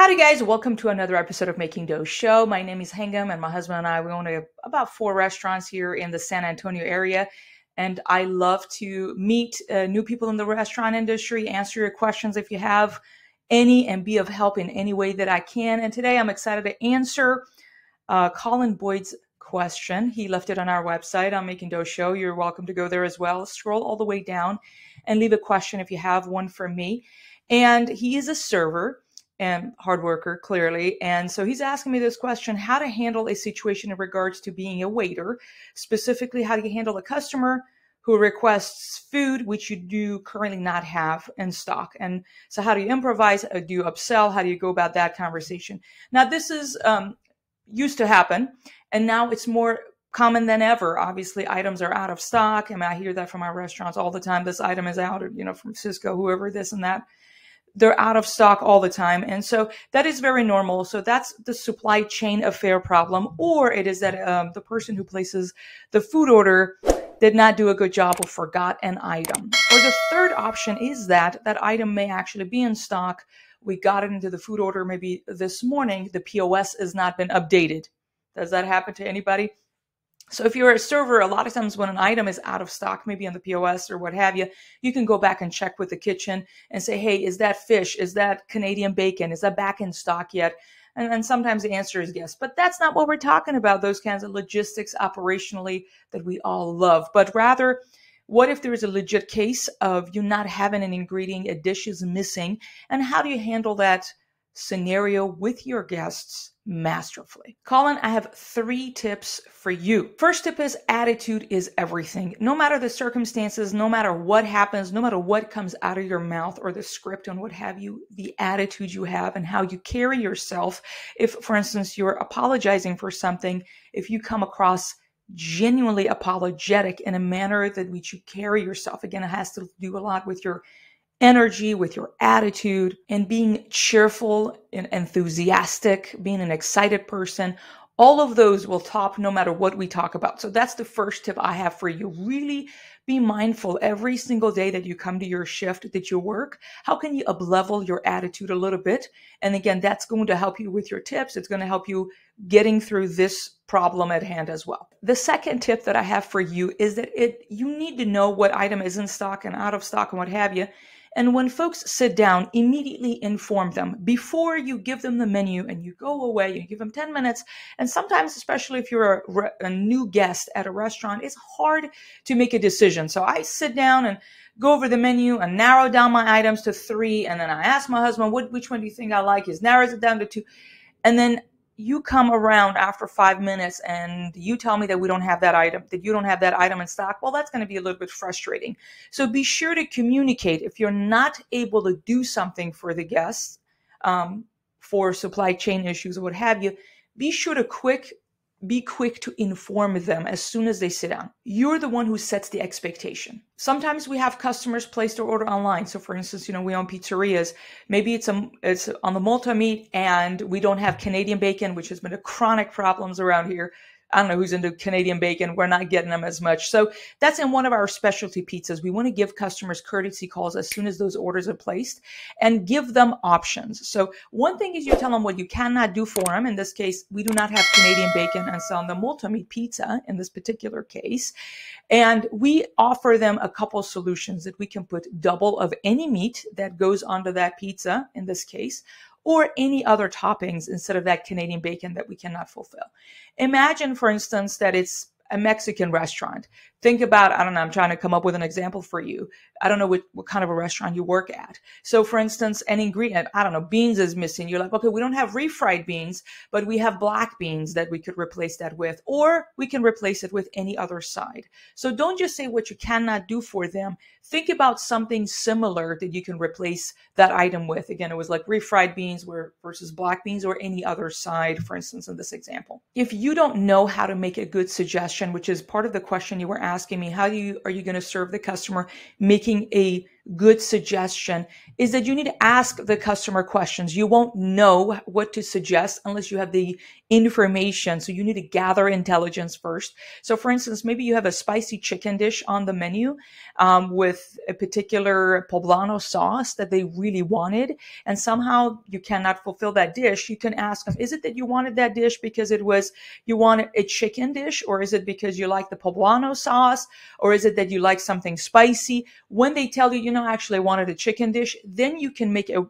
Howdy, guys. Welcome to another episode of Making Dough Show. My name is Hangam, and my husband and I, we own a, about four restaurants here in the San Antonio area. And I love to meet uh, new people in the restaurant industry, answer your questions if you have any, and be of help in any way that I can. And today I'm excited to answer uh, Colin Boyd's question. He left it on our website on Making Dough Show. You're welcome to go there as well. Scroll all the way down and leave a question if you have one for me. And he is a server and hard worker clearly. And so he's asking me this question how to handle a situation in regards to being a waiter specifically how do you handle a customer who requests food which you do currently not have in stock? And so how do you improvise? Uh, do you upsell? How do you go about that conversation? Now this is um, used to happen and now it's more common than ever. Obviously items are out of stock and i hear that from our restaurants all the time. This item is out you know from Sysco whoever this and that they're out of stock all the time. And so that is very normal. So that's the supply chain affair problem. Or it is that um, the person who places the food order did not do a good job or forgot an item. Or the third option is that that item may actually be in stock. We got it into the food order maybe this morning. The POS has not been updated. Does that happen to anybody? So if you're a server, a lot of times when an item is out of stock, maybe on the POS or what have you, you can go back and check with the kitchen and say, hey, is that fish? Is that Canadian bacon? Is that back in stock yet? And then sometimes the answer is yes. But that's not what we're talking about, those kinds of logistics operationally that we all love. But rather, what if there is a legit case of you not having an ingredient, a dish is missing? And how do you handle that scenario with your guests masterfully. Colin, I have three tips for you. First tip is attitude is everything. No matter the circumstances, no matter what happens, no matter what comes out of your mouth or the script and what have you, the attitude you have and how you carry yourself. If, for instance, you're apologizing for something, if you come across genuinely apologetic in a manner that which you carry yourself, again, it has to do a lot with your energy, with your attitude, and being cheerful and enthusiastic, being an excited person. All of those will top no matter what we talk about. So that's the first tip I have for you. Really be mindful every single day that you come to your shift, that you work. How can you uplevel your attitude a little bit? And again, that's going to help you with your tips. It's going to help you getting through this problem at hand as well. The second tip that I have for you is that it you need to know what item is in stock and out of stock and what have you. And when folks sit down, immediately inform them before you give them the menu and you go away, you give them 10 minutes. And sometimes, especially if you're a, a, new guest at a restaurant, it's hard to make a decision. So I sit down and go over the menu and narrow down my items to three. And then I ask my husband, what, which one do you think I like? He narrows it down to two. And then you come around after five minutes and you tell me that we don't have that item, that you don't have that item in stock, well, that's going to be a little bit frustrating. So be sure to communicate. If you're not able to do something for the guests um, for supply chain issues or what have you, be sure to quick be quick to inform them as soon as they sit down. You're the one who sets the expectation. Sometimes we have customers place their order online. So for instance, you know, we own pizzerias. Maybe it's a, it's on the multi meat and we don't have Canadian bacon, which has been a chronic problems around here. I don't know who's into Canadian bacon. We're not getting them as much. So that's in one of our specialty pizzas. We want to give customers courtesy calls as soon as those orders are placed and give them options. So one thing is you tell them what you cannot do for them. In this case, we do not have Canadian bacon and so on the multi-meat pizza in this particular case. And we offer them a couple solutions that we can put double of any meat that goes onto that pizza in this case, or any other toppings instead of that Canadian bacon that we cannot fulfill. Imagine, for instance, that it's a Mexican restaurant. Think about, I don't know, I'm trying to come up with an example for you. I don't know what, what kind of a restaurant you work at. So, for instance, an ingredient, I don't know, beans is missing. You're like, okay, we don't have refried beans, but we have black beans that we could replace that with, or we can replace it with any other side. So, don't just say what you cannot do for them. Think about something similar that you can replace that item with. Again, it was like refried beans versus black beans or any other side, for instance, in this example. If you don't know how to make a good suggestion, which is part of the question you were asking me, how you are you going to serve the customer, making a good suggestion is that you need to ask the customer questions. You won't know what to suggest unless you have the information. So you need to gather intelligence first. So, for instance, maybe you have a spicy chicken dish on the menu um, with a particular poblano sauce that they really wanted, and somehow you cannot fulfill that dish. You can ask them, is it that you wanted that dish because it was you wanted a chicken dish, or is it because you like the poblano sauce, or is it that you like something spicy? When they tell you, you know, actually I wanted a chicken dish, then you can make a,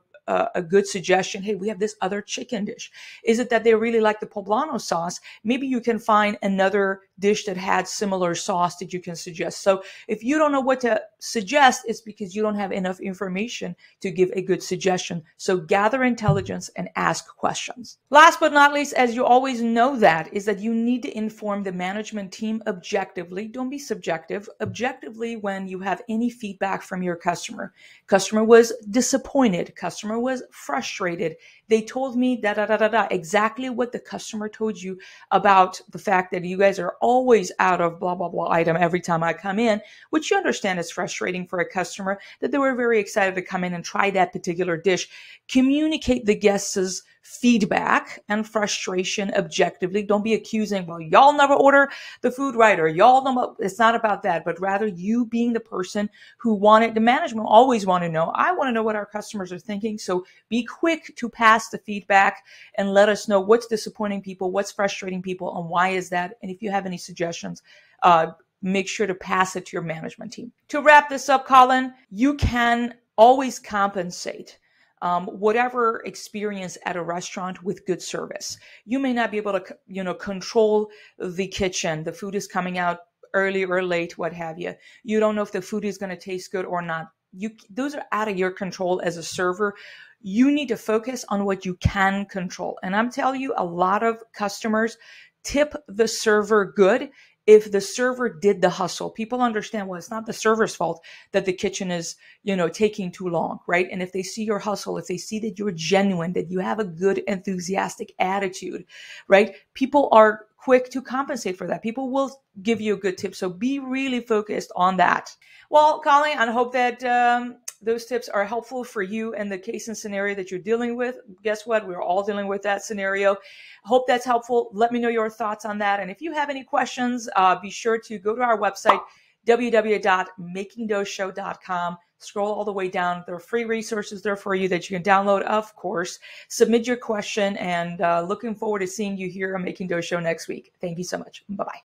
a good suggestion. Hey, we have this other chicken dish. Is it that they really like the poblano sauce? Maybe you can find another dish that had similar sauce that you can suggest. So if you don't know what to suggest, it's because you don't have enough information to give a good suggestion. So gather intelligence and ask questions. Last but not least, as you always know that, is that you need to inform the management team objectively. Don't be subjective. Objectively when you have any feedback from your customer. Customer was disappointed. Customer was frustrated. They told me da da da da da exactly what the customer told you about the fact that you guys are always out of blah blah blah item every time I come in, which you understand is frustrating for a customer that they were very excited to come in and try that particular dish. Communicate the guests' feedback and frustration objectively. Don't be accusing, well, y'all never order the food right or y'all know it's not about that, but rather you being the person who wanted the management always want to know. I want to know what our customers are thinking. So be quick to pass the feedback and let us know what's disappointing people, what's frustrating people, and why is that. And if you have any suggestions, uh, make sure to pass it to your management team. To wrap this up, Colin, you can always compensate um, whatever experience at a restaurant with good service. You may not be able to, you know, control the kitchen. The food is coming out early or late, what have you. You don't know if the food is going to taste good or not. You, those are out of your control as a server. You need to focus on what you can control. And I'm telling you, a lot of customers tip the server good if the server did the hustle people understand well it's not the server's fault that the kitchen is you know taking too long right? And if they see your hustle if they see that you're genuine that you have a good enthusiastic attitude right? People are quick to compensate for that. People will give you a good tip. So be really focused on that. Well colleen i hope that um, those tips are helpful for you and the case and scenario that you're dealing with. Guess what? We're all dealing with that scenario. Hope that's helpful. Let me know your thoughts on that. And if you have any questions, uh, be sure to go to our website, www.makingdoughshow.com. Scroll all the way down. There are free resources there for you that you can download, of course. Submit your question and uh, looking forward to seeing you here on Making Dough Show next week. Thank you so much. Bye bye.